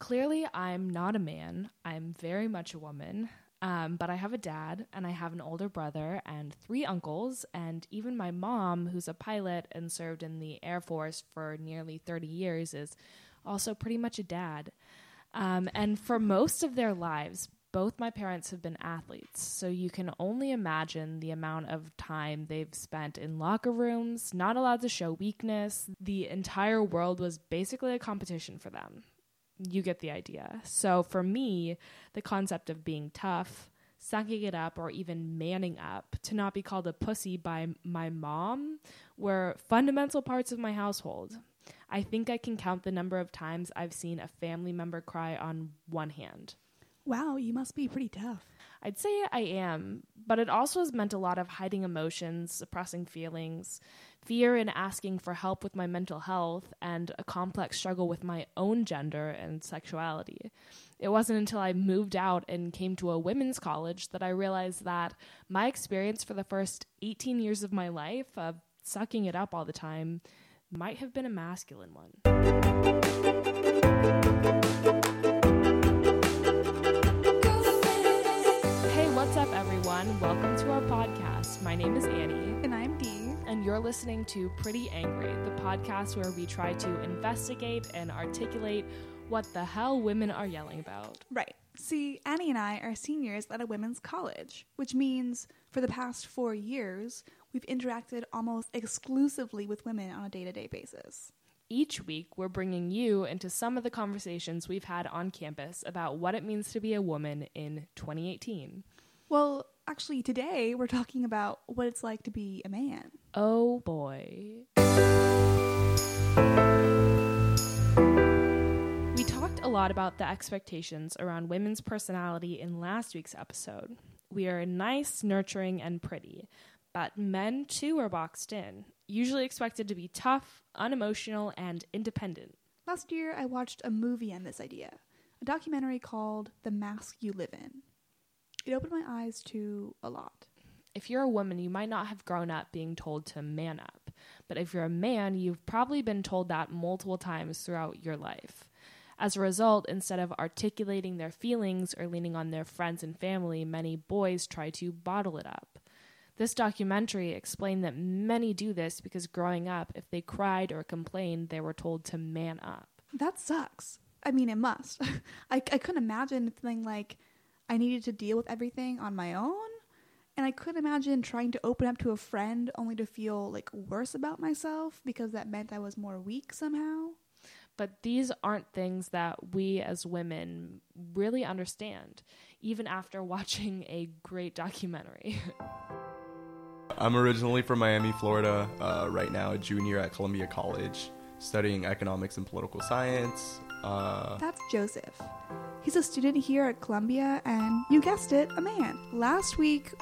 Clearly, I'm not a man. I'm very much a woman. Um, but I have a dad and I have an older brother and three uncles, and even my mom, who's a pilot and served in the Air Force for nearly 30 years, is also pretty much a dad. Um, and for most of their lives, both my parents have been athletes, so you can only imagine the amount of time they've spent in locker rooms, not allowed to show weakness. The entire world was basically a competition for them. You get the idea. So for me, the concept of being tough, sucking it up, or even manning up to not be called a pussy by my mom were fundamental parts of my household. I think I can count the number of times I've seen a family member cry on one hand. Wow, you must be pretty tough. I'd say I am, but it also has meant a lot of hiding emotions, suppressing feelings, fear in asking for help with my mental health, and a complex struggle with my own gender and sexuality. It wasn't until I moved out and came to a women's college that I realized that my experience for the first 18 years of my life of sucking it up all the time might have been a masculine one. Hey, what's up, everyone? Welcome to our podcast. My name is Annie, And I'm Dee. And you're listening to Pretty Angry, the podcast where we try to investigate and articulate what the hell women are yelling about. Right. See, Annie and I are seniors at a women's college, which means for the past four years, we've interacted almost exclusively with women on a day to day basis. Each week, we're bringing you into some of the conversations we've had on campus about what it means to be a woman in 2018. Well, actually, today we're talking about what it's like to be a man. Oh boy. We talked a lot about the expectations around women's personality in last week's episode. We are nice, nurturing, and pretty, but men too are boxed in, usually expected to be tough, unemotional, and independent. Last year, I watched a movie on this idea, a documentary called The Mask You Live In. It opened my eyes to a lot. If you're a woman, you might not have grown up being told to man up. But if you're a man, you've probably been told that multiple times throughout your life. As a result, instead of articulating their feelings or leaning on their friends and family, many boys try to bottle it up. This documentary explained that many do this because growing up, if they cried or complained, they were told to man up. That sucks. I mean, it must. I, I couldn't imagine feeling like I needed to deal with everything on my own. And I couldn't imagine trying to open up to a friend only to feel like worse about myself because that meant I was more weak somehow. But these aren't things that we as women really understand, even after watching a great documentary. I'm originally from Miami, Florida. Uh, right now, a junior at Columbia College, studying economics and political science. Uh, That's Joseph. He's a student here at Columbia, and you guessed it, a man. Last week,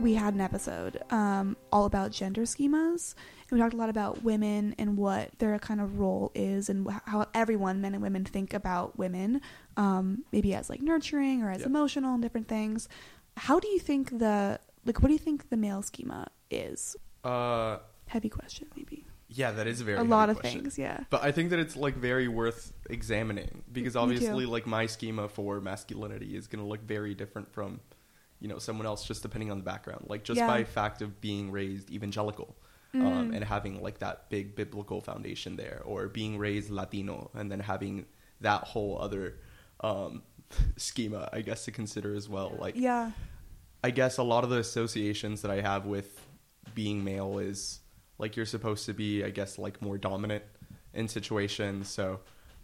we had an episode um, all about gender schemas, and we talked a lot about women and what their kind of role is, and how everyone, men and women, think about women, um, maybe as like nurturing or as Yeah. emotional and different things. How do you think the like? What do you think the male schema is? uh, Heavy question, maybe. yeah, that is a very a lot of question. things, yeah. But I think that it's like very worth examining because obviously, like my schema for masculinity is going to look very different from, you know, someone else just depending on the background. Like just Yeah. by fact of being raised evangelical. Um, Mm. and having like that big biblical foundation there, or being raised Latino, and then having that whole other um, schema, I guess, to consider as well. Like, Yeah. I guess a lot of the associations that I have with being male is like you're supposed to be, I guess, like more dominant in situations. So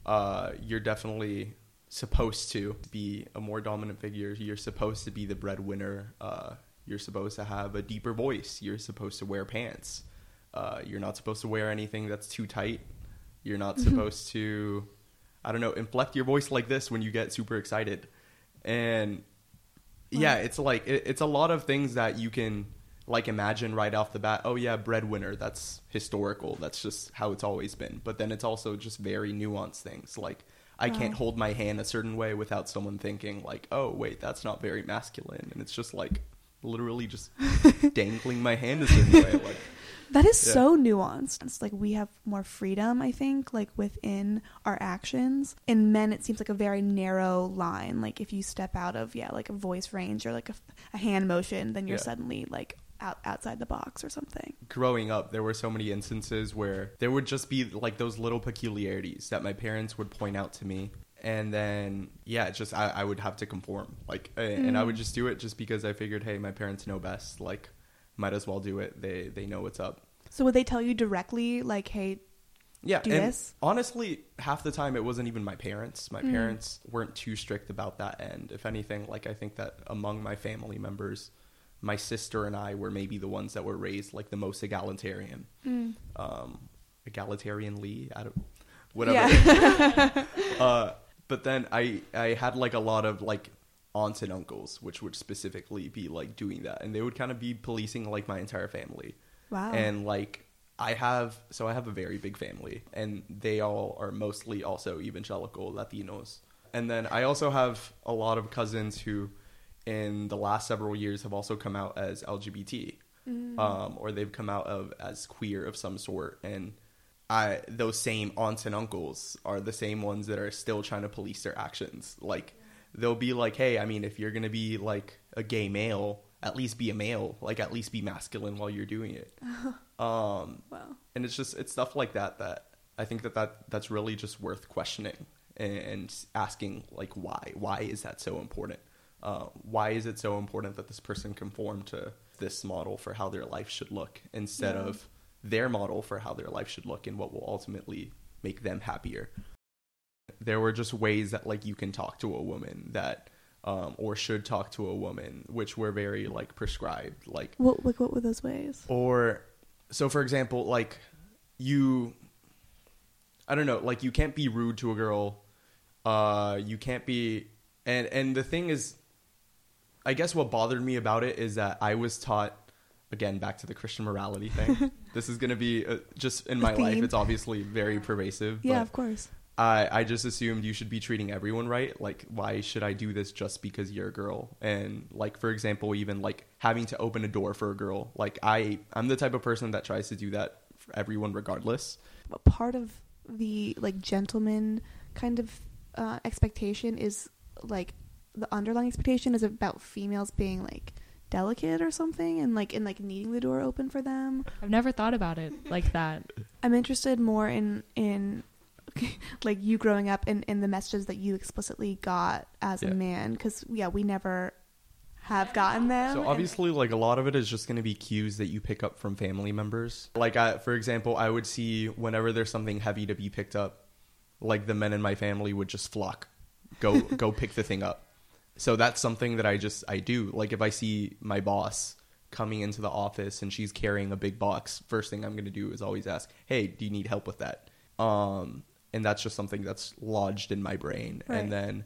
uh, you're definitely supposed to be a more dominant figure. You're supposed to be the breadwinner. Uh, you're supposed to have a deeper voice. You're supposed to wear pants. Uh, you're not supposed to wear anything that's too tight. You're not supposed to, I don't know, inflect your voice like this when you get super excited. And yeah, it's like it, it's a lot of things that you can like imagine right off the bat. Oh yeah, breadwinner. That's historical. That's just how it's always been. But then it's also just very nuanced things. Like I can't hold my hand a certain way without someone thinking like, oh wait, that's not very masculine. And it's just like literally just dangling my hand a certain way. Like, That is Yeah. so nuanced. It's like we have more freedom, I think, like within our actions. In men, it seems like a very narrow line. Like if you step out of, yeah, like a voice range or like a, a hand motion, then you're Yeah. suddenly like out, outside the box or something. growing up, there were so many instances where there would just be like those little peculiarities that my parents would point out to me. And then, yeah, it's just I, I would have to conform. Like, a- and I would just do it just because I figured, hey, my parents know best. Like, might as well do it. They they know what's up. So would they tell you directly, like, hey, Yeah, Do this? honestly, half the time it wasn't even my parents. My Mm. parents weren't too strict about that end. If anything, like I think that among my family members, my sister and I were maybe the ones that were raised like the most egalitarian. mm, Um, egalitarianly, I don't, whatever. yeah, uh, but then I I had like a lot of like aunts and uncles, which would specifically be like doing that, and they would kind of be policing like my entire family wow, and like I have so I have a very big family and they all are mostly also evangelical Latinos. And then I also have a lot of cousins who in the last several years have also come out as LGBT. Mm. Um, or they've come out of as queer of some sort and I those same aunts and uncles are the same ones that are still trying to police their actions. Like they'll be like, "Hey, I mean, if you're going to be like a gay male, at least be a male. Like at least be masculine while you're doing it." um wow, and it's just it's stuff like that that I think that, that that's really just worth questioning and asking like why why is that so important uh, why is it so important that this person conform to this model for how their life should look instead Yeah. of their model for how their life should look and what will ultimately make them happier there were just ways that like you can talk to a woman that um, or should talk to a woman which were very like prescribed like what like what were those ways? or so for example like you i don't know like you can't be rude to a girl uh you can't be and and the thing is i guess what bothered me about it is that i was taught again back to the christian morality thing this is going to be uh, just in my life it's obviously very pervasive Yeah, of course. I, I just assumed you should be treating everyone right. Like, why should I do this just because you're a girl? And like, for example, even like having to open a door for a girl. Like, I I'm the type of person that tries to do that for everyone regardless. But part of the like gentleman kind of uh, expectation is like the underlying expectation is about females being like delicate or something and like and like needing the door open for them I've never thought about it like that. i'm interested more in in like you growing up and in the messages that you explicitly got as Yeah. a man because yeah we never have gotten them So and- obviously, like a lot of it is just going to be cues that you pick up from family members. Like, I, for example, I would see whenever there's something heavy to be picked up, like the men in my family would just flock, go go pick the thing up. So that's something that I just I do. Like if I see my boss coming into the office and she's carrying a big box, first thing I'm going to do is always ask, "Hey, do you need help with that?" Um, and that's just something that's lodged in my brain. Right. And then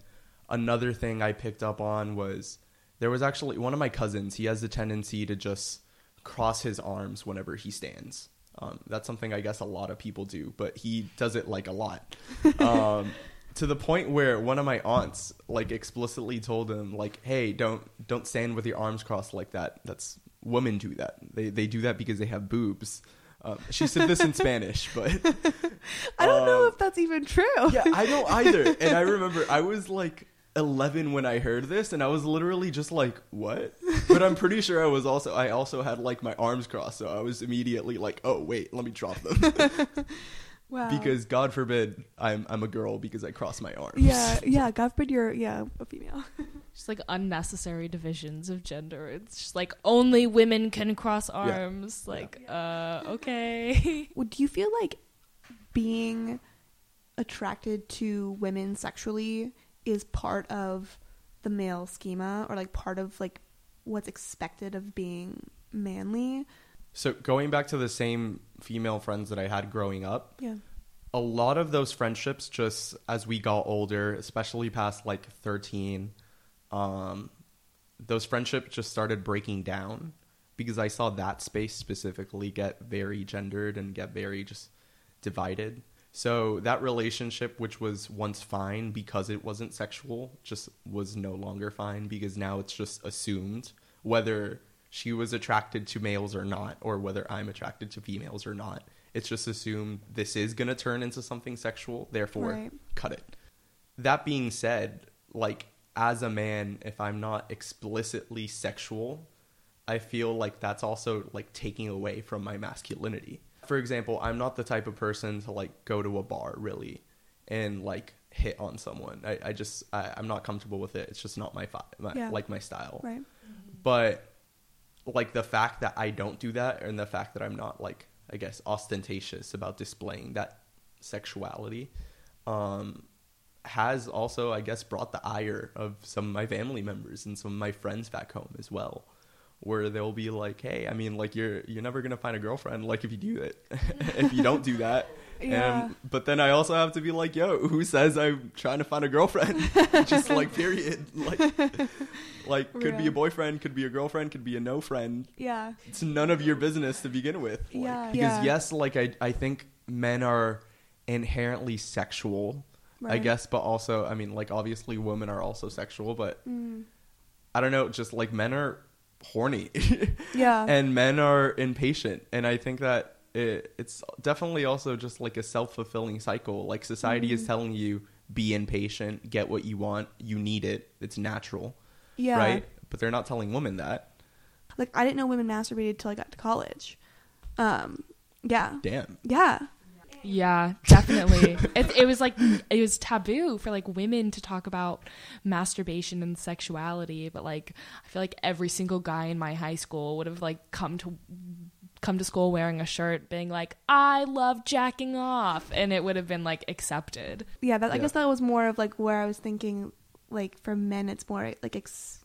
another thing I picked up on was there was actually one of my cousins. He has a tendency to just cross his arms whenever he stands. Um, that's something I guess a lot of people do, but he does it like a lot. Um, to the point where one of my aunts like explicitly told him like, "Hey, don't don't stand with your arms crossed like that. That's women do that. They they do that because they have boobs." Um, she said this in Spanish, but i don't know um, if that's even true yeah, I don't either. And I remember I was like 11 when I heard this, and I was literally just like, "What?" But I'm pretty sure I was also I also had like my arms crossed, so I was immediately like, "Oh wait, let me drop them," wow because God forbid I'm I'm a girl because I cross my arms. yeah yeah god forbid you're yeah a female Just like unnecessary divisions of gender. It's just like only women can cross arms. Like, uh, okay. Well, do you feel like being attracted to women sexually is part of the male schema or like part of like what's expected of being manly? So going back to the same female friends that I had growing up, Yeah. a lot of those friendships just as we got older especially past like 13 um those friendships just started breaking down because i saw that space specifically get very gendered and get very just divided so that relationship which was once fine because it wasn't sexual just was no longer fine because now it's just assumed whether she was attracted to males or not, or whether I'm attracted to females or not. It's just assumed this is going to turn into something sexual, therefore, Right. cut it. That being said, like, as a man, if I'm not explicitly sexual, I feel like that's also like taking away from my masculinity. For example, I'm not the type of person to like go to a bar really and like hit on someone. I, I just I, I'm not comfortable with it. It's just not my, fi- my Yeah. like my style. Right. But like the fact that I don't do that and the fact that I'm not like I guess ostentatious about displaying that sexuality um has also I guess brought the ire of some of my family members and some of my friends back home as well where they'll be like hey I mean like you're you're never going to find a girlfriend like if you do it. If you don't do that Yeah. and but then I also have to be like yo who says I'm trying to find a girlfriend just like period like like could be a boyfriend could be a girlfriend could be a no friend Yeah. it's none of your business to begin with. Like, Yeah. Because Yeah. yes, like I I think men are inherently sexual, I guess, but also I mean like obviously women are also sexual, but Mm. I don't know, just like men are horny Yeah. and men are impatient, and I think that it, it's definitely also just like a self fulfilling cycle. Like society is Mhm. telling you be impatient, get what you want, you need it, it's natural, yeah. right? But they're not telling women that. Like I didn't know women masturbated till I got to college. Um. Yeah. Damn. Yeah. Yeah, definitely. it, it was like it was taboo for like women to talk about masturbation and sexuality, but like I feel like every single guy in my high school would have like come to come to school wearing a shirt being like I love jacking off and it would have been like accepted. Yeah. That, I Yeah. guess that was more of like where I was thinking. Like for men, it's more like ex-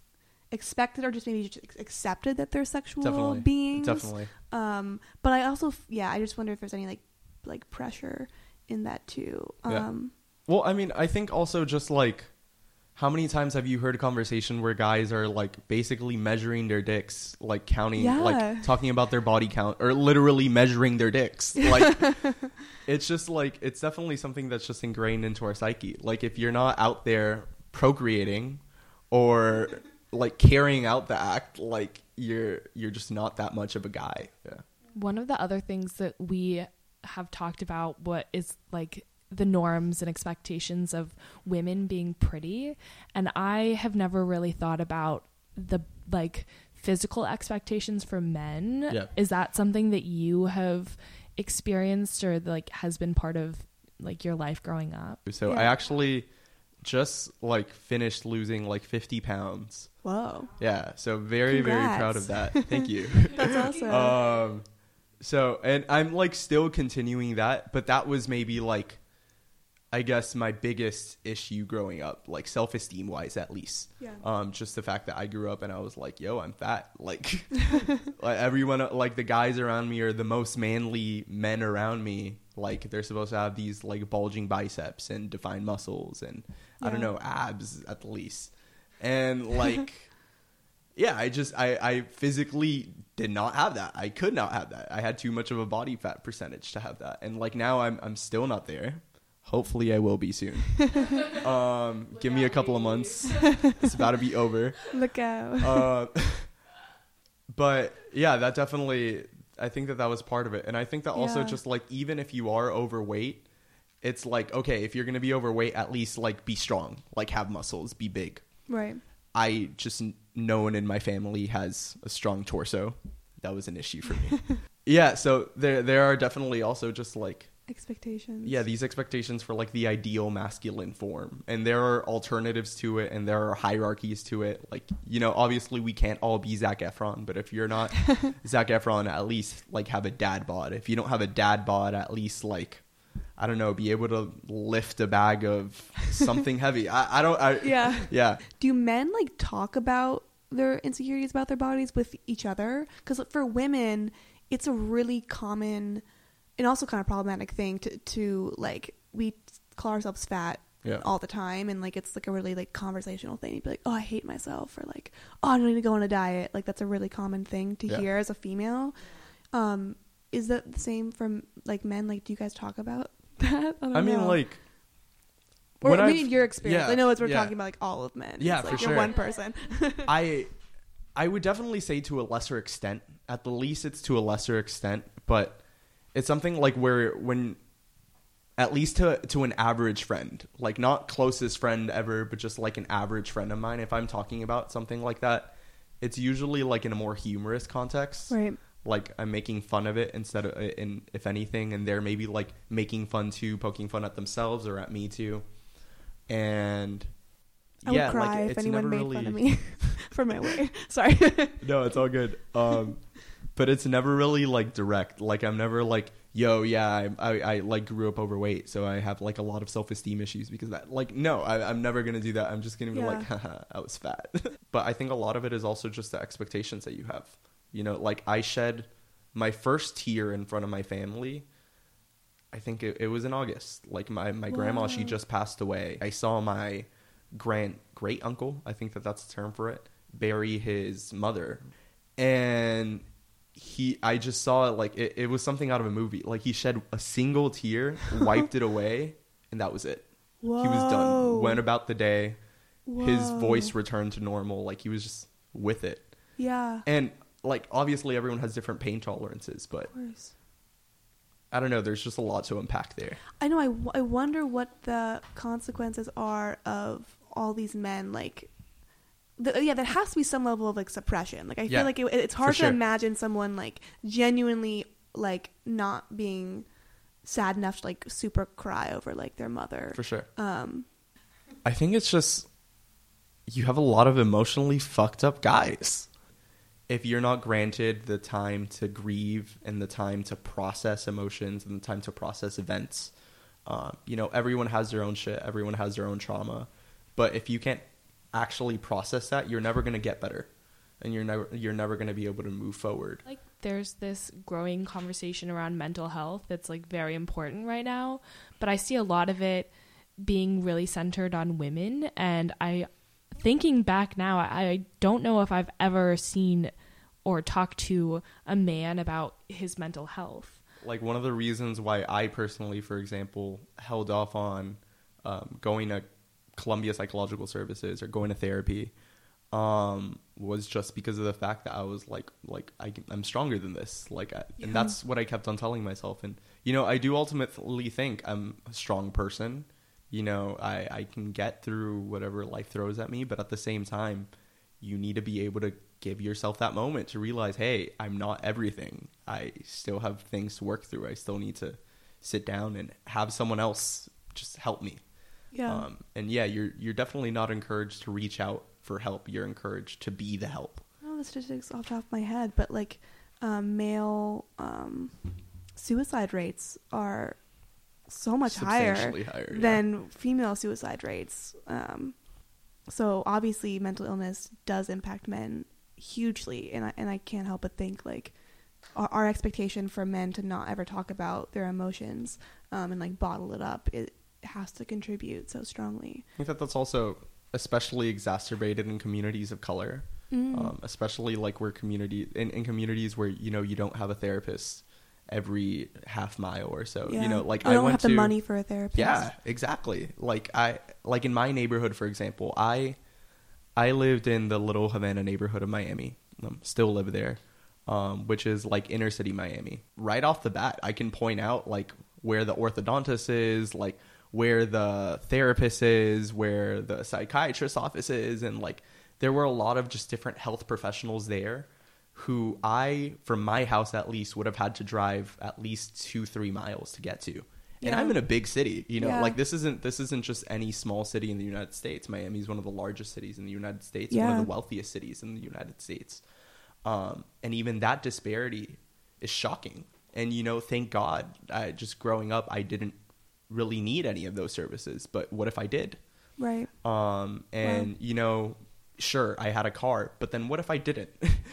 expected or just maybe just accepted that they're sexual Definitely. beings. Definitely. Um. But I also, yeah, I just wonder if there's any like like pressure in that too. Yeah. Um. Well, I mean, I think also just like how many times have you heard a conversation where guys are like basically measuring their dicks, like counting, Yeah. like talking about their body count, or literally measuring their dicks? Like, it's just like it's definitely something that's just ingrained into our psyche. Like, if you're not out there procreating or like carrying out the act, like you're you're just not that much of a guy. Yeah. One of the other things that we have talked about what is like the norms and expectations of women being pretty and I have never really thought about the like physical expectations for men. Yeah. Is that something that you have experienced or like has been part of like your life growing up? So I actually just like finished losing like 50 pounds. Whoa. Yeah, so very very proud of that. Thank you. That's awesome. um so and I'm like still continuing that, but that was maybe like I guess my biggest issue growing up, like self-esteem wise at least. yeah. Um just the fact that I grew up and I was like, "Yo, I'm fat." Like like everyone like the guys around me are the most manly men around me. Like they're supposed to have these like bulging biceps and defined muscles and I don't know, abs at least. And like yeah, I just I I physically did not have that. I could not have that. I had too much of a body fat percentage to have that. And like now I'm I'm still not there. Hopefully I will be soon. um give me a couple of months. It's about to be over. Look out. Uh, but yeah, that definitely. I think that that was part of it, and I think that also Yeah. just like even if you are overweight, it's like okay, if you're gonna be overweight, at least like be strong, like have muscles, be big. right. I just no one in my family has a strong torso. That was an issue for me. yeah, so there there are definitely also just like Expectations. yeah these expectations for like the ideal masculine form and there are alternatives to it and there are hierarchies to it like you know obviously we can't all be zach efron but if you're not zach efron at least like have a dad bod if you don't have a dad bod at least like i don't know be able to lift a bag of something heavy i, I don't I, Yeah. yeah Do men like talk about their insecurities about their bodies with each other? Because for women, it's a really common and also kind of problematic thing to to like we call ourselves fat yeah. all the time and like it's like a really like conversational thing. You'd be like oh i hate myself or like oh i need to go on a diet. Like that's a really common thing to Yeah. hear as a female. Um is that the same from like men? Like do you guys talk about that? I, i mean like or when I I've- mean your experience. Yeah, i know as we're talking about like all of men. Yeah, It's for like you're sure. one person. I I would definitely say to a lesser extent. At the least, it's to a lesser extent, but it's something like where when at least to to an average friend, like not closest friend ever, but just like an average friend of mine. If I'm talking about something like that, it's usually like in a more humorous context. Right. Like I'm making fun of it instead of, in if anything, and they're maybe like making fun too, poking fun at themselves or at me too, and I yeah, would cry like, if it's anyone never made really... fun of me for my way. Sorry. no, it's all good. Um, but it's never really like direct. Like I'm never like, yo, yeah, I, I, I like grew up overweight, so I have like a lot of self esteem issues because of that. Like, no, I, I'm never gonna do that. I'm just gonna be Yeah. like, haha, I was fat. but I think a lot of it is also just the expectations that you have. You know, like I shed my first tear in front of my family. I think it, it was in August. Like my, my grandma, she just passed away. I saw my grand great uncle, I think that that's the term for it, bury his mother. And he I just saw it like it, it was something out of a movie. Like he shed a single tear, wiped it away, and that was it. Whoa. He was done. Went about the day. His voice returned to normal. Like he was just with it. Yeah. And like obviously everyone has different pain tolerances, but. I don't know, there's just a lot to unpack there. I know. I, w- I wonder what the consequences are of all these men. Like, the, yeah, there has to be some level of like suppression. Like, I Yeah, feel like it, it's hard sure. to imagine someone like genuinely like not being sad enough to like super cry over like their mother. For sure. Um, I think it's just you have a lot of emotionally fucked up guys. If you're not granted the time to grieve and the time to process emotions and the time to process events, um, you know, everyone has their own shit, everyone has their own trauma. But if you can't actually process that, you're never going to get better. And you're never you're never going to be able to move forward. like there's this growing conversation around mental health that's like very important right now but i see a lot of it being really centered on women and i thinking back now i, I don't know if i've ever seen or talked to a man about his mental health like one of the reasons why I personally, for example, held off on um, going to Columbia Psychological Services or going to therapy um, was just because of the fact that I was like, like I I'm stronger than this. Like, I, Yeah. and that's what I kept on telling myself. And you know, I do ultimately think I'm a strong person. You know, I I can get through whatever life throws at me, but at the same time, you need to be able to give yourself that moment to realize, hey, I'm not everything. I still have things to work through. I still need to sit down and have someone else just help me. Yeah. Um, and yeah, you're you're definitely not encouraged to reach out for help. You're encouraged to be the help. I know the statistics off the top of my head, but like um, male um, suicide rates are so much higher, higher, yeah. than female suicide rates. Um, so obviously, mental illness does impact men hugely, and I, and I can't help but think like our, our expectation for men to not ever talk about their emotions um, and like bottle it up it has to contribute so strongly. I think that that's also especially exacerbated in communities of color, Mm. um, especially like where community in, in communities where you know you don't have a therapist every half mile or so. Yeah. You know, like I don't went have to the money for a therapist. Yeah, exactly. Like I like in my neighborhood, for example, I I lived in the Little Havana neighborhood of Miami. Um, still live there, um, which is like inner city Miami. Right off the bat, I can point out like where the orthodontist is, like where the therapist is, where the psychiatrist office is, and like there were a lot of just different health professionals there who I, from my house at least, would have had to drive at least two, three miles to get to. And Yeah. I'm in a big city, you know, Yeah. like this isn't this isn't just any small city in the United States. Miami is one of the largest cities in the United States, one of the wealthiest cities in the United States. Um, and even that disparity is shocking. And you know, thank God, I, just growing up, I didn't really need any of those services. But what if I did? Right. Um, and you know, sure, I had a car, but then what if I didn't?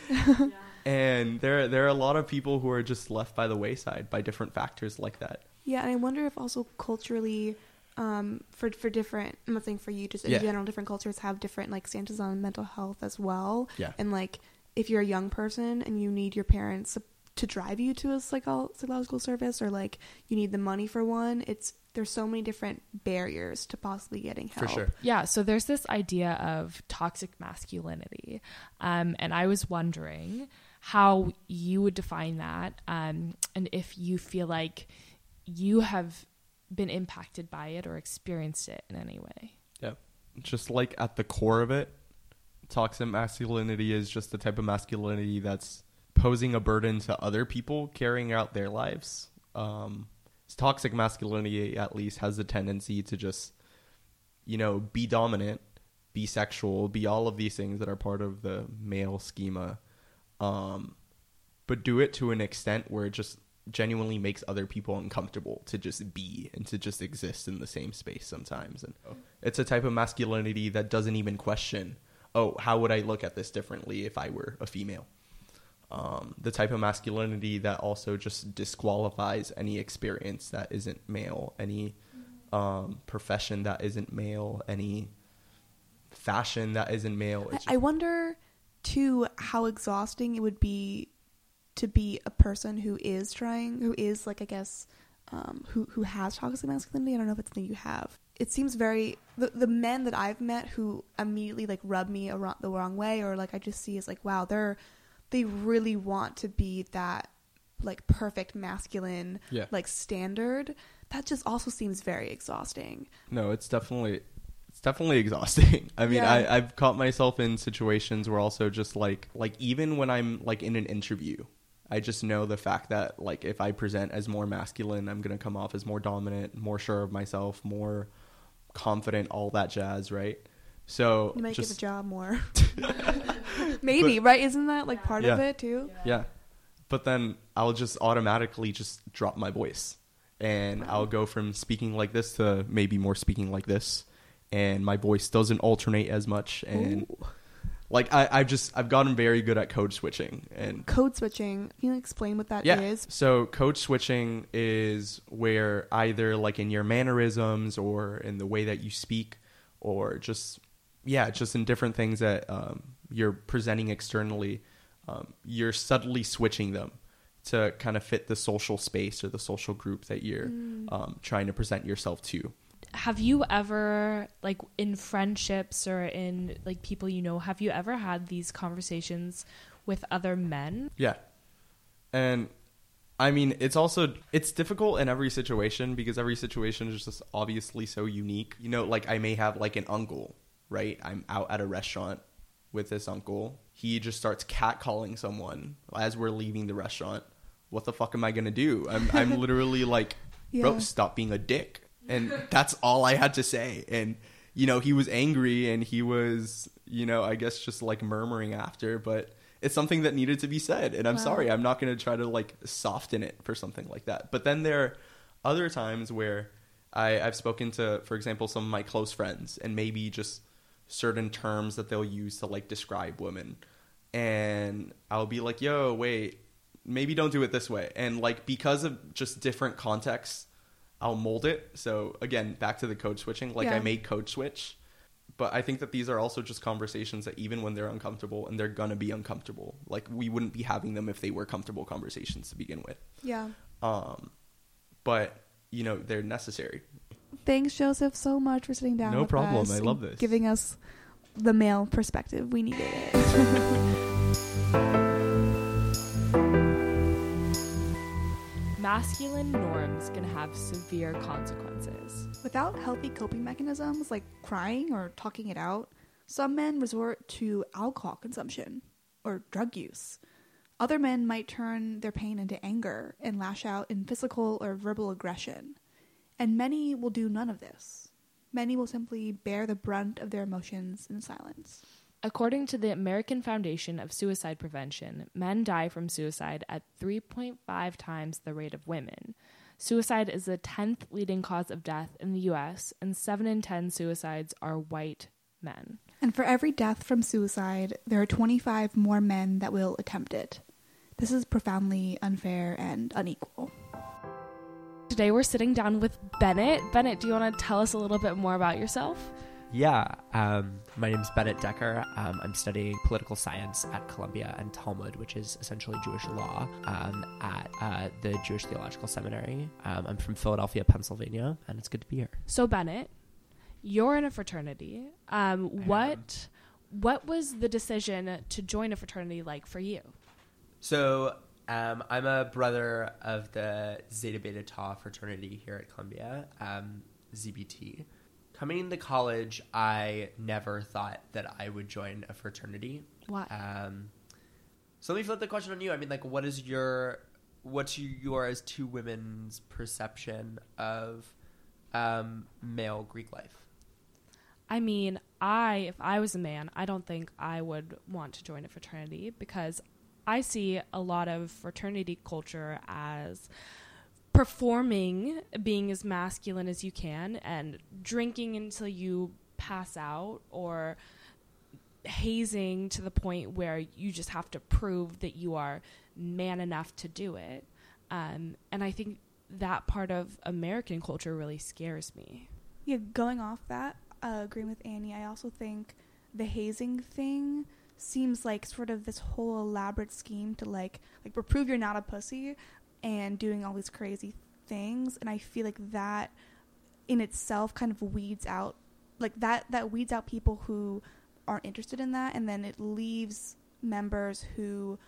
and there there are a lot of people who are just left by the wayside by different factors like that. Yeah, and I wonder if also culturally, um, for for different, I'm not saying for you, just in Yeah. general, different cultures have different like stances on mental health as well. Yeah. And like, if you're a young person and you need your parents to drive you to a psycho- psychological service, or like you need the money for one, it's there's so many different barriers to possibly getting help. For sure. Yeah, so there's this idea of toxic masculinity. Um, and I was wondering how you would define that um, and if you feel like you have been impacted by it or experienced it in any way. Yeah. Just like at the core of it, toxic masculinity is just the type of masculinity that's posing a burden to other people carrying out their lives. Um, toxic masculinity, at least, has the tendency to just, you know, be dominant, be sexual, be all of these things that are part of the male schema, um, but do it to an extent where it just genuinely makes other people uncomfortable to just be and to just exist in the same space sometimes. And it's a type of masculinity that doesn't even question, oh, how would I look at this differently if I were a female? Um, the type of masculinity that also just disqualifies any experience that isn't male, any um, profession that isn't male, any fashion that isn't male. I, I wonder too how exhausting it would be to be a person who is trying, who is like I guess, um, who who has toxic masculinity. I don't know if it's something you have. It seems very the the men that I've met who immediately like rub me around the wrong way, or like I just see is like wow they're they really want to be that like perfect masculine Yeah. like standard. That just also seems very exhausting. No, it's definitely it's definitely exhausting. I mean, Yeah. I, I've caught myself in situations where also just like like even when I'm like in an interview, I just know the fact that like if I present as more masculine, I'm gonna come off as more dominant, more sure of myself, more confident, all that jazz, right? So You might just get the job more. Maybe, right? Isn't that like part of it too? Yeah. But then I'll just automatically just drop my voice. And I'll go from speaking like this to maybe more speaking like this. And my voice doesn't alternate as much. And Ooh. like I, I've just I've gotten very good at code switching. And Code switching. Can you explain what that is? yeah. So code switching is where either like in your mannerisms or in the way that you speak or just yeah, just in different things that um, you're presenting externally, um, you're subtly switching them to kind of fit the social space or the social group that you're Mm. um, trying to present yourself to. Have you ever like in friendships or in like people you know, have you ever had these conversations with other men? Yeah. And I mean, it's also it's difficult in every situation because every situation is just obviously so unique. You know, like I may have like an uncle, right? I'm out at a restaurant with this uncle. He just starts catcalling someone as we're leaving the restaurant. What the fuck am I gonna do? I'm I'm literally like, bro, stop being a dick. And that's all I had to say. And you know, he was angry and he was, you know, I guess just like murmuring after, but it's something that needed to be said. And I'm Wow. sorry, I'm not going to try to like soften it for something like that. But then there are other times where I, I've spoken to, for example, some of my close friends and maybe just certain terms that they'll use to like describe women. And I'll be like, yo, wait, maybe don't do it this way. And like, because of just different contexts, I'll mold it. So again, back to the code switching. Like Yeah. I made code switch, but I think that these are also just conversations that even when they're uncomfortable and they're gonna be uncomfortable, like we wouldn't be having them if they were comfortable conversations to begin with. Yeah. Um, but you know they're necessary. Thanks, Joseph, so much for sitting down. No with problem. us I love this. Giving us the male perspective. We needed it. Masculine norms can have severe consequences. Without healthy coping mechanisms like crying or talking it out, some men resort to alcohol consumption or drug use. Other men might turn their pain into anger and lash out in physical or verbal aggression. And many will do none of this. Many will simply bear the brunt of their emotions in silence. According to the American Foundation of Suicide Prevention, men die from suicide at 3.5 times the rate of women. Suicide is the 10th leading cause of death in the US, and 7 in 10 suicides are white men. And for every death from suicide, there are 25 more men that will attempt it. This is profoundly unfair and unequal. Today we're sitting down with Bennett. Bennett, do you want to tell us a little bit more about yourself? Yeah, um, my name's Bennett Decker. Um, I'm studying political science at Columbia and Talmud, which is essentially Jewish law, um, at uh, the Jewish Theological Seminary. Um, I'm from Philadelphia, Pennsylvania, and it's good to be here. So Bennett, you're in a fraternity. Um, what what was the decision to join a fraternity like for you? So um, I'm a brother of the Zeta Beta Tau fraternity here at Columbia, um, ZBT. Coming to college, I never thought that I would join a fraternity. Why? Um, so let me flip the question on you. I mean, like, what is your, what's your as two women's perception of um, male Greek life? I mean, I if I was a man, I don't think I would want to join a fraternity because I see a lot of fraternity culture as performing being as masculine as you can and drinking until you pass out or hazing to the point where you just have to prove that you are man enough to do it. Um, and I think that part of American culture really scares me. Yeah, going off that, uh, agreeing with Annie, I also think the hazing thing seems like sort of this whole elaborate scheme to like like prove you're not a pussy and doing all these crazy things. And I feel like that in itself kind of weeds out like that that weeds out people who aren't interested in that. And then it leaves members who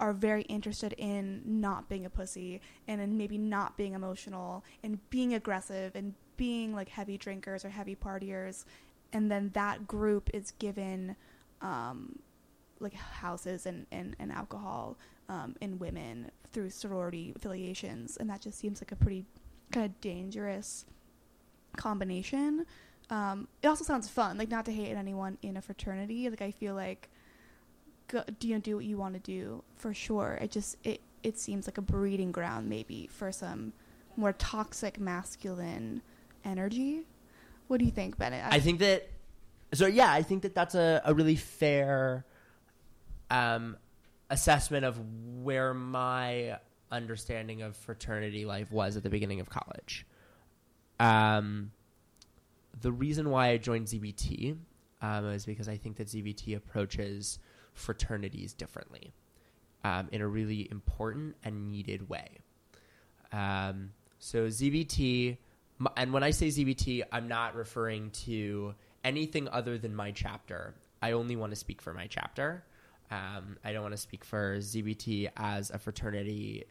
are very interested in not being a pussy and in maybe not being emotional and being aggressive and being like heavy drinkers or heavy partiers. And then that group is given um, like houses and, and, and alcohol um, in women through sorority affiliations, and that just seems like a pretty kind of dangerous combination. Um, it also sounds fun, like not to hate anyone in a fraternity. Like I feel like, go, do you do what you want to do for sure? It just it it seems like a breeding ground maybe for some more toxic masculine energy. What do you think, Bennett? I think that so yeah, I think that that's a, a really fair um, assessment of where my understanding of fraternity life was at the beginning of college. Um, the reason why I joined ZBT um, is because I think that ZBT approaches fraternities differently um, in a really important and needed way. Um, so ZBT, and when I say ZBT, I'm not referring to anything other than my chapter. I only want to speak for my chapter. Um, I don't want to speak for ZBT as a fraternity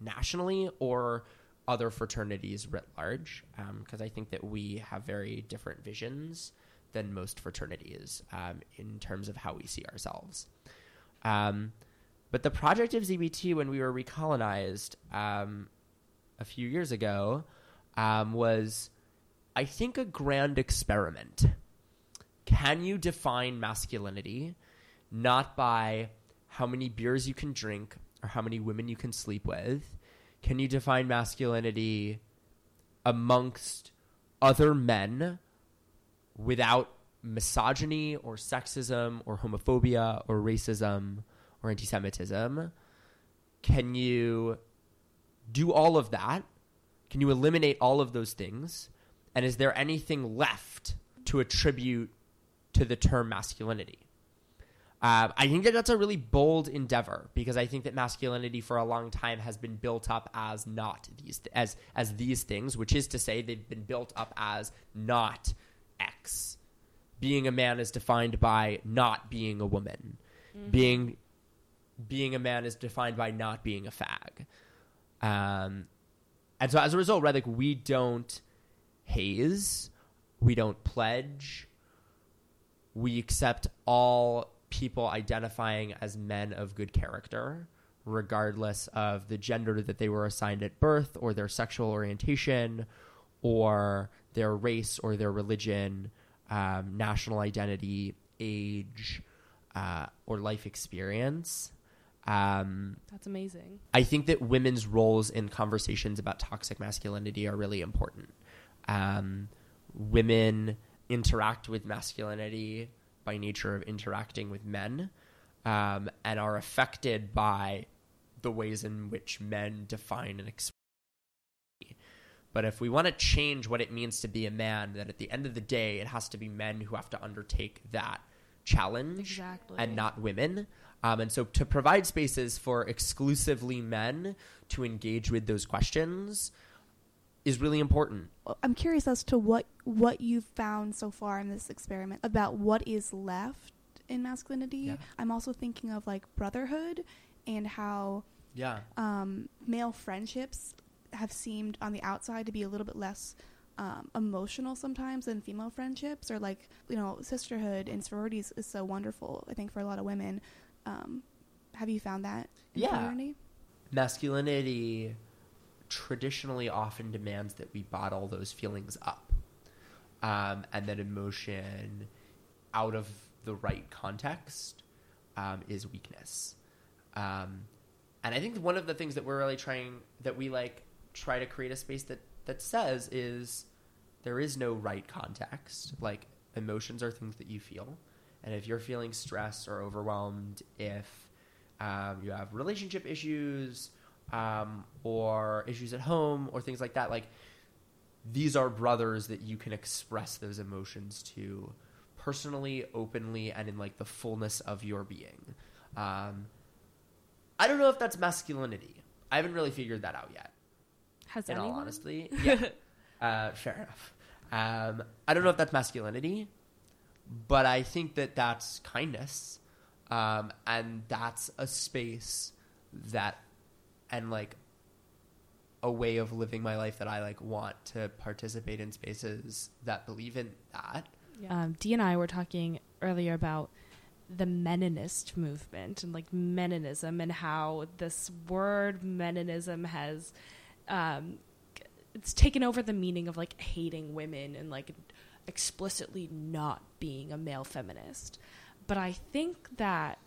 nationally or other fraternities writ large, because um, I think that we have very different visions than most fraternities um, in terms of how we see ourselves. Um, but the project of ZBT, when we were recolonized um, a few years ago, um, was, I think, a grand experiment. Can you define masculinity? Not by how many beers you can drink or how many women you can sleep with. Can you define masculinity amongst other men without misogyny or sexism or homophobia or racism or anti Semitism? Can you do all of that? Can you eliminate all of those things? And is there anything left to attribute to the term masculinity? Uh, I think that that's a really bold endeavor because I think that masculinity for a long time has been built up as not these as as these things, which is to say they've been built up as not X. Being a man is defined by not being a woman. Mm-hmm. Being being a man is defined by not being a fag. Um, and so as a result, right, like we don't haze, we don't pledge, we accept all people identifying as men of good character, regardless of the gender that they were assigned at birth or their sexual orientation or their race or their religion, um, national identity, age, uh, or life experience. Um, That's amazing. I think that women's roles in conversations about toxic masculinity are really important. Um, women interact with masculinity by nature of interacting with men um, and are affected by the ways in which men define and express But if we want to change what it means to be a man, then at the end of the day, it has to be men who have to undertake that challenge Exactly. and not women. Um, and so to provide spaces for exclusively men to engage with those questions is really important. I'm curious as to what what you've found so far in this experiment about what is left in masculinity. Yeah. I'm also thinking of like brotherhood and how Yeah. um, male friendships have seemed on the outside to be a little bit less um, emotional sometimes than female friendships or like you know sisterhood and sororities is so wonderful i think for a lot of women um, have you found that in Yeah. masculinity traditionally often demands that we bottle those feelings up um, and that emotion out of the right context um, is weakness. Um, and i think one of the things that we're really trying that we like try to create a space that that says is there is no right context. Like emotions are things that you feel. And if you're feeling stressed or overwhelmed if um, you have relationship issues um, or issues at home or things like that like these are brothers that you can express those emotions to personally openly and in like the fullness of your being. Um, i don't know if that's masculinity. I haven't really figured that out yet. Has in all anyone? honesty yeah. Uh, fair enough. Um, i don't know if that's masculinity but i think that that's kindness um, and that's a space that and like a way of living my life that i like want to participate in spaces that believe in that Um, Dee and I were talking earlier about the Meninist movement and like Meninism and how this word Meninism has um, it's taken over the meaning of like hating women and like explicitly not being a male feminist. But I think that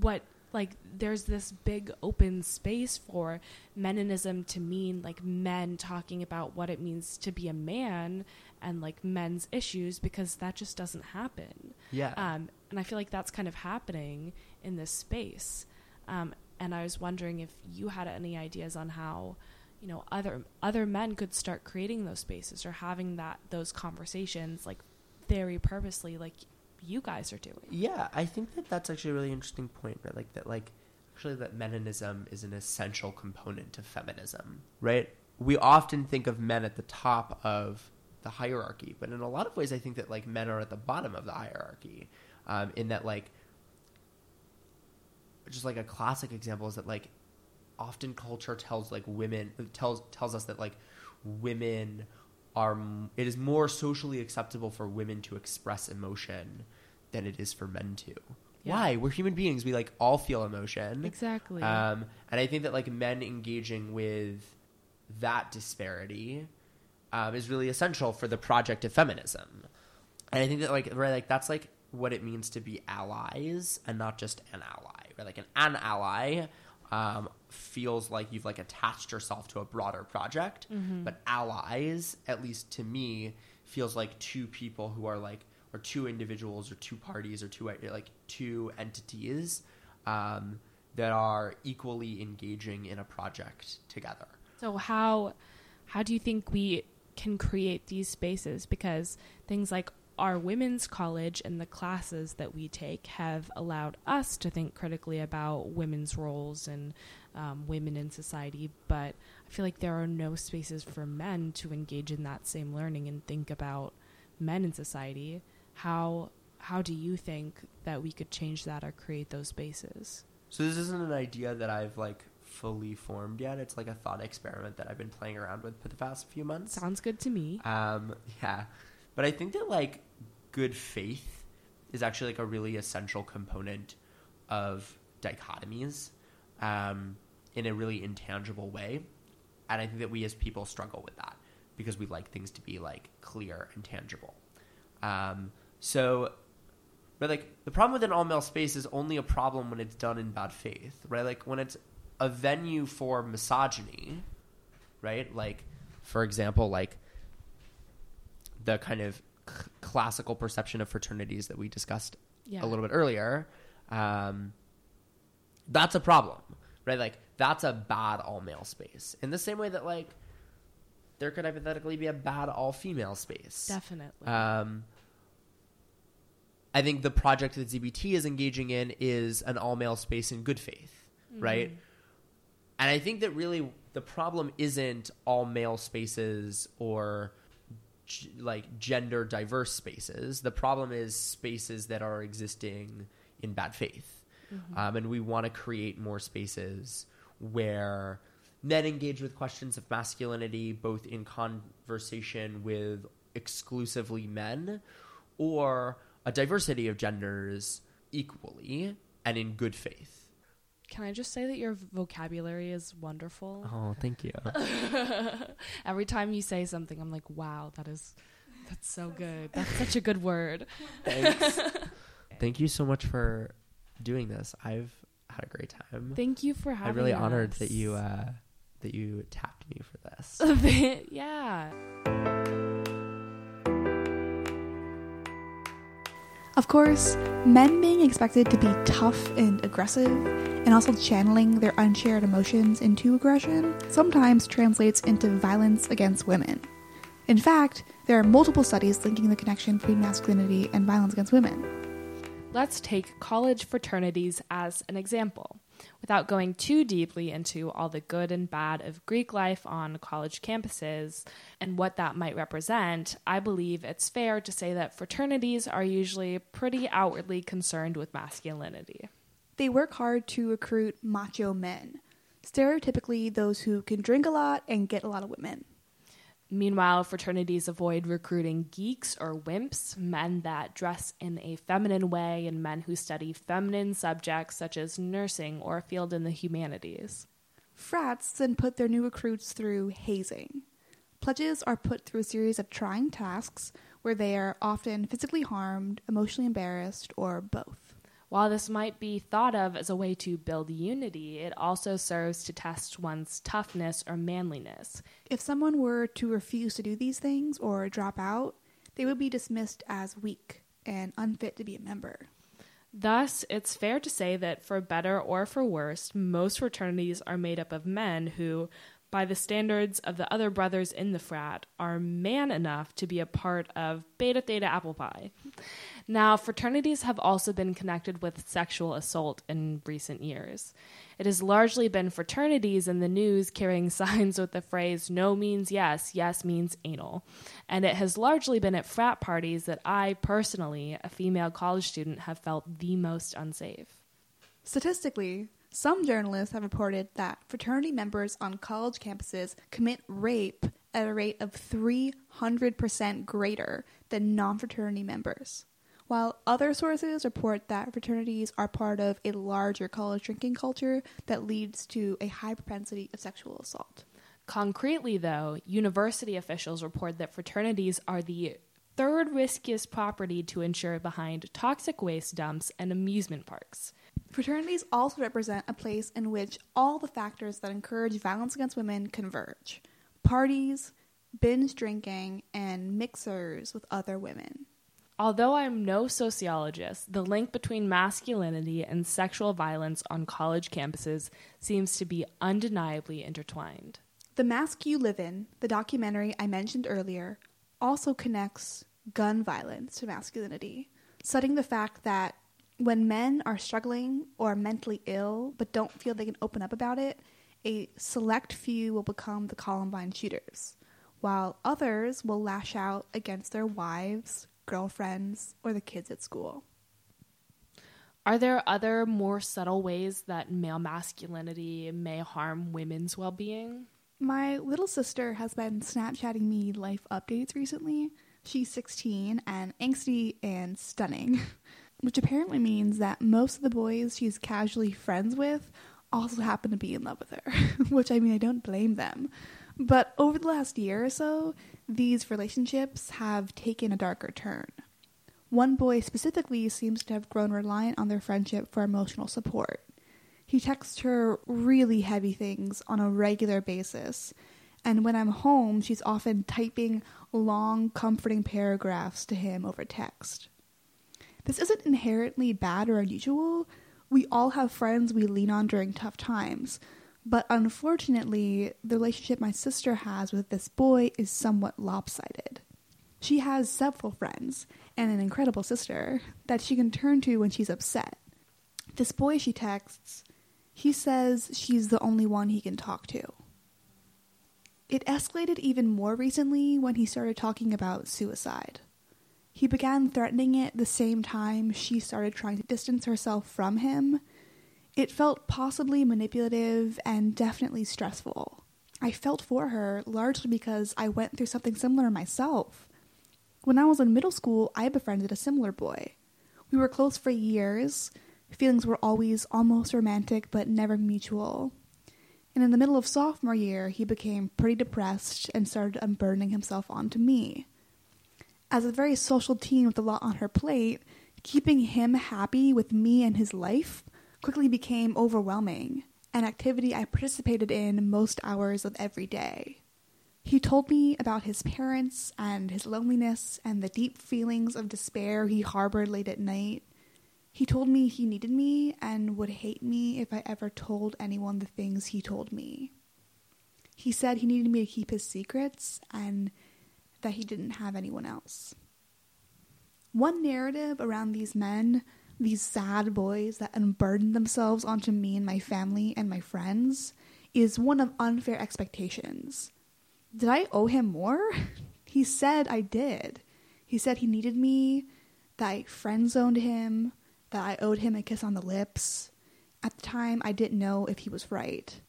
what like there's this big open space for meninism to mean like men talking about what it means to be a man and like men's issues because that just doesn't happen. Yeah. Um, and i feel like that's kind of happening in this space. Um, and i was wondering if you had any ideas on how you know other other men could start creating those spaces or having that those conversations like very purposely like you guys are doing Yeah, I think that that's actually a really interesting point, right? Like that, like actually that meninism is an essential component of feminism, right? We often think of men at the top of the hierarchy, but in a lot of ways, I think that like men are at the bottom of the hierarchy. Um, in that, like, just like a classic example is that like often culture tells like women tells tells us that like women are it is more socially acceptable for women to express emotion than it is for men to. Yeah. Why? We're human beings. We like all feel emotion. exactly Um, and I think that like men engaging with that disparity um, is really essential for the project of feminism. And I think that like right, like that's like what it means to be allies and not just an ally. Right, like an, an ally um, feels like you've like attached yourself to a broader project, but allies, at least to me, feels like two people who are like or two individuals or two parties or two like two entities um, that are equally engaging in a project together. So how how do you think we can create these spaces? Because things like our women's college and the classes that we take have allowed us to think critically about women's roles and um, women in society. But I feel like there are no spaces for men to engage in that same learning and think about men in society. How how do you think that we could change that or create those spaces? So this isn't an idea that I've like fully formed yet. It's like a thought experiment that I've been playing around with for the past few months. Sounds good to me. Um, yeah, but I think that like good faith is actually like a really essential component of dichotomies um, in a really intangible way, and I think that we as people struggle with that because we like things to be like clear and tangible. Um, so, but like the problem with an all male space is only a problem when it's done in bad faith, right? Like when it's a venue for misogyny, right? Like, for example, like the kind of c- classical perception of fraternities that we discussed Yeah. a little bit earlier. Um, that's a problem, right? Like that's a bad all male space. In the same way that like there could hypothetically be a bad all female space. Definitely. Um, I think the project that ZBT is engaging in is an all male space in good faith, right? And I think that really the problem isn't all male spaces or g- like gender diverse spaces. The problem is spaces that are existing in bad faith. Um, and we want to create more spaces where men engage with questions of masculinity, both in conversation with exclusively men or a diversity of genders equally and in good faith. Can I just say that your vocabulary is wonderful? Oh, thank you. Every time you say something, I'm like, wow, that is that's so good. That's such a good word. Thanks. Thank you so much for doing this. I've had a great time. Thank you for having me. I'm really honored that you uh, that you tapped me for this. yeah. Of course, men being expected to be tough and aggressive, and also channeling their unshared emotions into aggression, sometimes translates into violence against women. In fact, there are multiple studies linking the connection between masculinity and violence against women. Let's take college fraternities as an example. Without going too deeply into all the good and bad of Greek life on college campuses and what that might represent, I believe it's fair to say that fraternities are usually pretty outwardly concerned with masculinity. They work hard to recruit macho men, stereotypically those who can drink a lot and get a lot of women. Meanwhile, fraternities avoid recruiting geeks or wimps, men that dress in a feminine way, and men who study feminine subjects such as nursing or a field in the humanities. Frats then put their new recruits through hazing. Pledges are put through a series of trying tasks where they are often physically harmed, emotionally embarrassed, or both. While this might be thought of as a way to build unity, it also serves to test one's toughness or manliness. If someone were to refuse to do these things or drop out, they would be dismissed as weak and unfit to be a member. Thus, it's fair to say that for better or for worse, most fraternities are made up of men who, by the standards of the other brothers in the frat, are man enough to be a part of Beta Theta Apple Pie. Now, fraternities have also been connected with sexual assault in recent years. It has largely been fraternities in the news carrying signs with the phrase no means yes, yes means anal. And it has largely been at frat parties that I, personally, a female college student, have felt the most unsafe. Statistically, some journalists have reported that fraternity members on college campuses commit rape at a rate of 300% greater than non fraternity members. While other sources report that fraternities are part of a larger college drinking culture that leads to a high propensity of sexual assault. Concretely, though, university officials report that fraternities are the third riskiest property to insure behind toxic waste dumps and amusement parks. Fraternities also represent a place in which all the factors that encourage violence against women converge parties, binge drinking, and mixers with other women. Although I'm no sociologist, the link between masculinity and sexual violence on college campuses seems to be undeniably intertwined. The Mask You Live In, the documentary I mentioned earlier, also connects gun violence to masculinity, studying the fact that when men are struggling or mentally ill but don't feel they can open up about it, a select few will become the Columbine shooters, while others will lash out against their wives, girlfriends, or the kids at school. Are there other more subtle ways that male masculinity may harm women's well being? My little sister has been Snapchatting me life updates recently. She's 16 and angsty and stunning, which apparently means that most of the boys she's casually friends with also happen to be in love with her, which I mean, I don't blame them. But over the last year or so, these relationships have taken a darker turn. One boy specifically seems to have grown reliant on their friendship for emotional support. He texts her really heavy things on a regular basis, and when I'm home, she's often typing long, comforting paragraphs to him over text. This isn't inherently bad or unusual. We all have friends we lean on during tough times, But unfortunately, the relationship my sister has with this boy is somewhat lopsided. She has several friends and an incredible sister that she can turn to when she's upset. This boy she texts, he says she's the only one he can talk to. It escalated even more recently when he started talking about suicide. He began threatening it the same time she started trying to distance herself from him. It felt possibly manipulative and definitely stressful. I felt for her largely because I went through something similar myself. When I was in middle school, I befriended a similar boy. We were close for years. Feelings were always almost romantic but never mutual. And in the middle of sophomore year, he became pretty depressed and started unburdening himself onto me. As a very social teen with a lot on her plate, keeping him happy with me and his life quickly became overwhelming, an activity I participated in most hours of every day. He told me about his parents and his loneliness and the deep feelings of despair he harbored late at night. He told me he needed me and would hate me if I ever told anyone the things he told me. He said he needed me to keep his secrets and that he didn't have anyone else. One narrative around these men, these sad boys that unburden themselves onto me and my family and my friends, is one of unfair expectations. Did I owe him more? he said I did. He said he needed me, that I friend zoned him, that I owed him a kiss on the lips. At the time, I didn't know if he was right.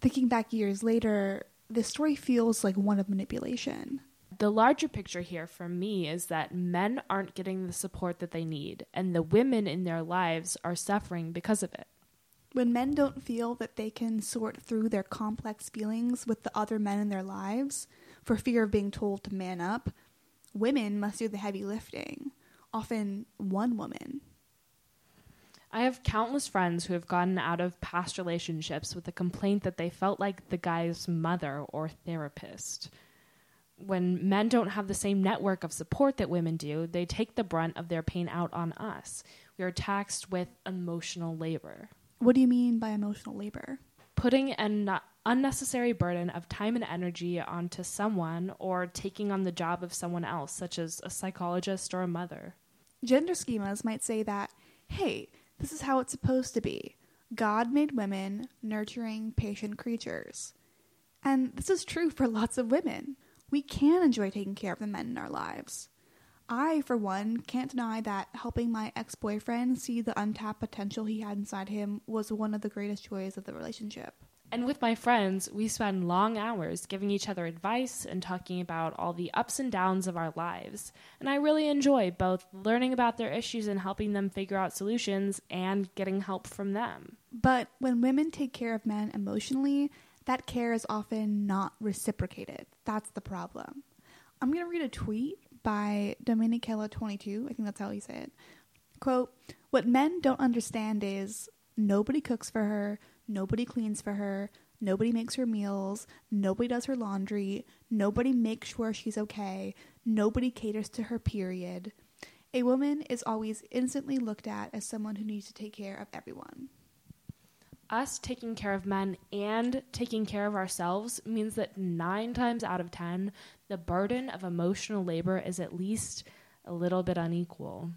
Thinking back years later, this story feels like one of manipulation. The larger picture here for me is that men aren't getting the support that they need, and the women in their lives are suffering because of it. When men don't feel that they can sort through their complex feelings with the other men in their lives for fear of being told to man up, women must do the heavy lifting, often one woman. I have countless friends who have gotten out of past relationships with the complaint that they felt like the guy's mother or therapist. When men don't have the same network of support that women do, they take the brunt of their pain out on us. We are taxed with emotional labor. What do you mean by emotional labor? Putting an unnecessary burden of time and energy onto someone or taking on the job of someone else, such as a psychologist or a mother. Gender schemas might say that, hey, this is how it's supposed to be. God made women nurturing, patient creatures. And this is true for lots of women. We can enjoy taking care of the men in our lives. I, for one, can't deny that helping my ex boyfriend see the untapped potential he had inside him was one of the greatest joys of the relationship. And with my friends, we spend long hours giving each other advice and talking about all the ups and downs of our lives. And I really enjoy both learning about their issues and helping them figure out solutions and getting help from them. But when women take care of men emotionally, that care is often not reciprocated. That's the problem. I'm going to read a tweet by Dominicella22. I think that's how you say it. Quote, What men don't understand is nobody cooks for her, nobody cleans for her, nobody makes her meals, nobody does her laundry, nobody makes sure she's okay, nobody caters to her period. A woman is always instantly looked at as someone who needs to take care of everyone. Us taking care of men and taking care of ourselves means that nine times out of ten, the burden of emotional labor is at least a little bit unequal.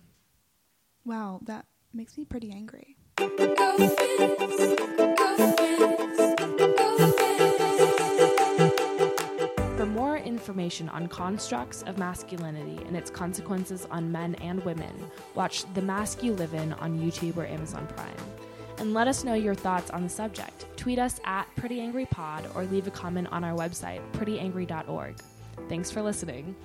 Wow, that makes me pretty angry. For more information on constructs of masculinity and its consequences on men and women, watch The Mask You Live In on YouTube or Amazon Prime. And let us know your thoughts on the subject. Tweet us at Pretty Angry Pod or leave a comment on our website, prettyangry.org. Thanks for listening.